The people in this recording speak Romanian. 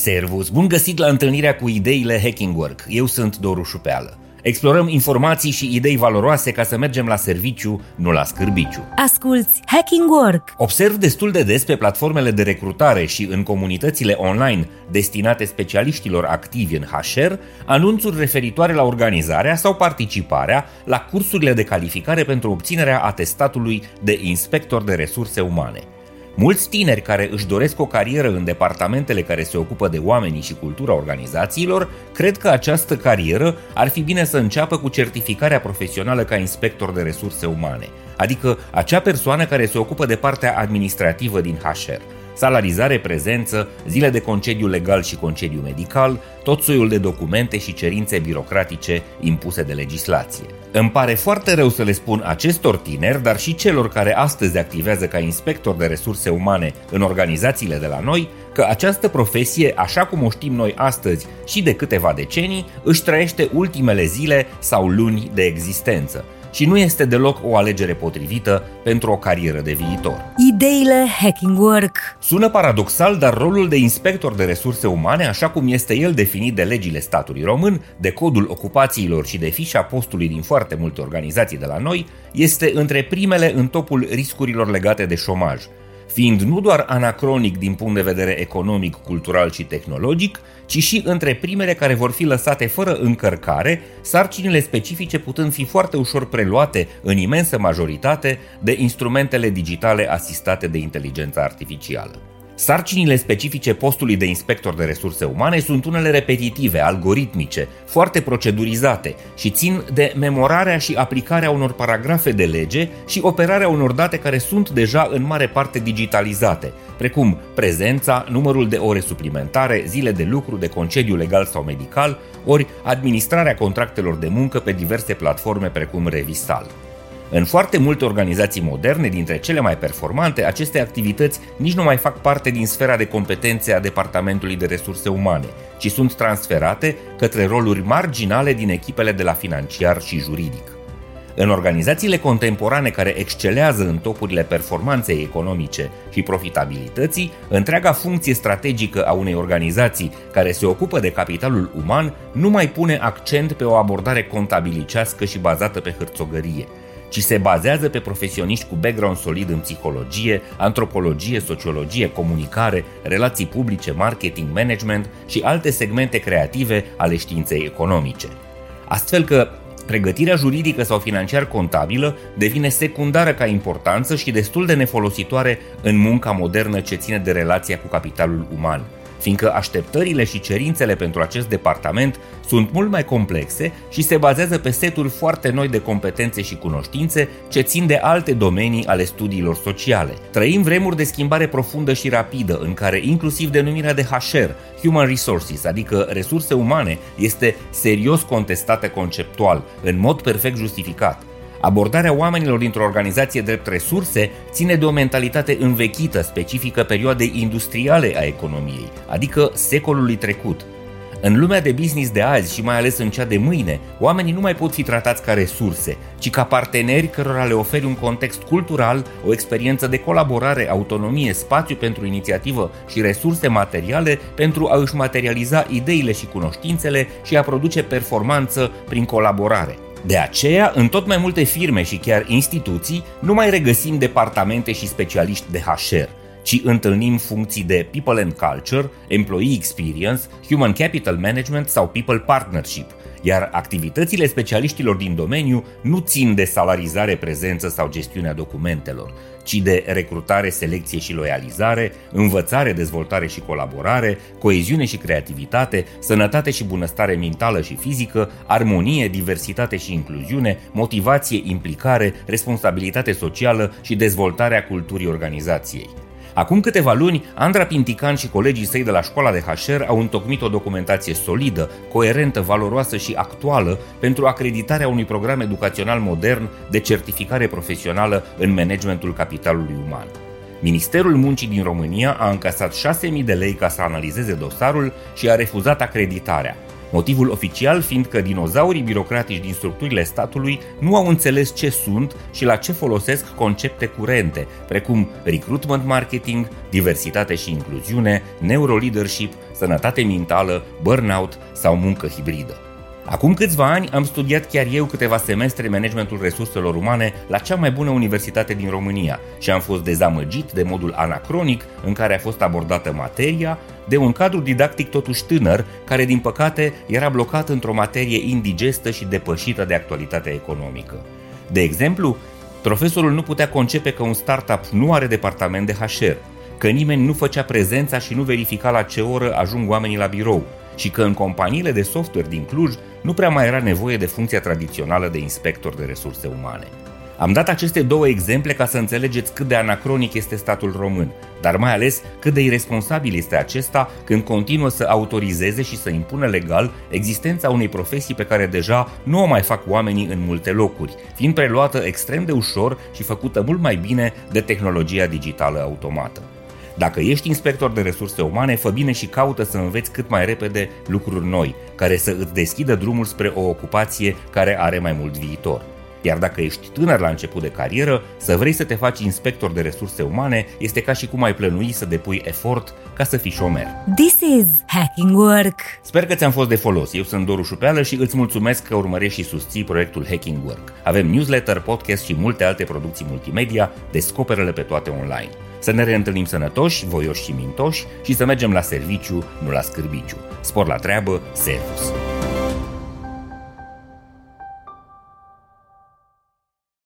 Servus! Bun găsit la întâlnirea cu ideile Hacking Work. Eu sunt Doru Șupeală. Explorăm informații și idei valoroase ca să mergem la serviciu, nu la scârbiciu. Asculți Hacking Work! Observ destul de des pe platformele de recrutare și în comunitățile online destinate specialiștilor activi în HR anunțuri referitoare la organizarea sau participarea la cursurile de calificare pentru obținerea atestatului de inspector de resurse umane. Mulți tineri care își doresc o carieră în departamentele care se ocupă de oamenii și cultura organizațiilor cred că această carieră ar fi bine să înceapă cu certificarea profesională ca inspector de resurse umane, adică acea persoană care se ocupă de partea administrativă din HR salarizare, prezență, zile de concediu legal și concediu medical, tot soiul de documente și cerințe birocratice impuse de legislație. Îmi pare foarte rău să le spun acestor tineri, dar și celor care astăzi activează ca inspector de resurse umane în organizațiile de la noi, că această profesie, așa cum o știm noi astăzi și de câteva decenii, își trăiește ultimele zile sau luni de existență și nu este deloc o alegere potrivită pentru o carieră de viitor. Ideile Hacking Work Sună paradoxal, dar rolul de inspector de resurse umane, așa cum este el definit de legile statului român, de codul ocupațiilor și de fișa postului din foarte multe organizații de la noi, este între primele în topul riscurilor legate de șomaj – fiind nu doar anacronic din punct de vedere economic, cultural și tehnologic, ci și între primele care vor fi lăsate fără încărcare, sarcinile specifice putând fi foarte ușor preluate în imensă majoritate de instrumentele digitale asistate de inteligența artificială. Sarcinile specifice postului de inspector de resurse umane sunt unele repetitive, algoritmice, foarte procedurizate și țin de memorarea și aplicarea unor paragrafe de lege și operarea unor date care sunt deja în mare parte digitalizate, precum prezența, numărul de ore suplimentare, zile de lucru, de concediu legal sau medical, ori administrarea contractelor de muncă pe diverse platforme precum Revisal. În foarte multe organizații moderne, dintre cele mai performante, aceste activități nici nu mai fac parte din sfera de competențe a Departamentului de Resurse Umane, ci sunt transferate către roluri marginale din echipele de la financiar și juridic. În organizațiile contemporane care excelează în topurile performanței economice și profitabilității, întreaga funcție strategică a unei organizații care se ocupă de capitalul uman nu mai pune accent pe o abordare contabilicească și bazată pe hârțogărie – ci se bazează pe profesioniști cu background solid în psihologie, antropologie, sociologie, comunicare, relații publice, marketing, management și alte segmente creative ale științei economice. Astfel că pregătirea juridică sau financiar-contabilă devine secundară ca importanță și destul de nefolositoare în munca modernă ce ține de relația cu capitalul uman – fiindcă așteptările și cerințele pentru acest departament sunt mult mai complexe și se bazează pe seturi foarte noi de competențe și cunoștințe ce țin de alte domenii ale studiilor sociale. Trăim vremuri de schimbare profundă și rapidă, în care inclusiv denumirea de HR, Human Resources, adică resurse umane, este serios contestată conceptual, în mod perfect justificat. Abordarea oamenilor dintr-o organizație drept resurse ține de o mentalitate învechită, specifică perioadei industriale a economiei, adică secolului trecut. În lumea de business de azi și mai ales în cea de mâine, oamenii nu mai pot fi tratați ca resurse, ci ca parteneri cărora le oferi un context cultural, o experiență de colaborare, autonomie, spațiu pentru inițiativă și resurse materiale pentru a își materializa ideile și cunoștințele și a produce performanță prin colaborare. De aceea, în tot mai multe firme și chiar instituții, nu mai regăsim departamente și specialiști de HR, ci întâlnim funcții de People and Culture, Employee Experience, Human Capital Management sau People Partnership, iar activitățile specialiștilor din domeniu nu țin de salarizare, prezență sau gestiunea documentelor, ci de recrutare, selecție și loializare, învățare, dezvoltare și colaborare, coeziune și creativitate, sănătate și bunăstare mentală și fizică, armonie, diversitate și incluziune, motivație, implicare, responsabilitate socială și dezvoltarea culturii organizației. Acum câteva luni, Andra Pintican și colegii săi de la școala de HR au întocmit o documentație solidă, coerentă, valoroasă și actuală pentru acreditarea unui program educațional modern de certificare profesională în managementul capitalului uman. Ministerul Muncii din România a încasat 6.000 de lei ca să analizeze dosarul și a refuzat acreditarea. Motivul oficial fiind că dinozaurii birocratici din structurile statului nu au înțeles ce sunt și la ce folosesc concepte curente, precum recruitment marketing, diversitate și incluziune, neuroleadership, sănătate mentală, burnout sau muncă hibridă. Acum câțiva ani am studiat chiar eu câteva semestre managementul resurselor umane la cea mai bună universitate din România și am fost dezamăgit de modul anacronic în care a fost abordată materia, de un cadru didactic totuși tânăr, care din păcate era blocat într-o materie indigestă și depășită de actualitatea economică. De exemplu, profesorul nu putea concepe că un startup nu are departament de HR, că nimeni nu făcea prezența și nu verifica la ce oră ajung oamenii la birou și că în companiile de software din Cluj nu prea mai era nevoie de funcția tradițională de inspector de resurse umane. Am dat aceste două exemple ca să înțelegeți cât de anacronic este statul român, dar mai ales cât de irresponsabil este acesta când continuă să autorizeze și să impună legal existența unei profesii pe care deja nu o mai fac oamenii în multe locuri, fiind preluată extrem de ușor și făcută mult mai bine de tehnologia digitală automată. Dacă ești inspector de resurse umane, fă bine și caută să înveți cât mai repede lucruri noi, care să îți deschidă drumul spre o ocupație care are mai mult viitor. Iar dacă ești tânăr la început de carieră, să vrei să te faci inspector de resurse umane este ca și cum ai plănui să depui efort ca să fii șomer. This is Hacking Work! Sper că ți-am fost de folos. Eu sunt Doru Șupeală și îți mulțumesc că urmărești și susții proiectul Hacking Work. Avem newsletter, podcast și multe alte producții multimedia, descoperă-le pe toate online. Să ne reîntâlnim sănătoși, voioși și mintoși și să mergem la serviciu, nu la scârbiciu. Spor la treabă, servus!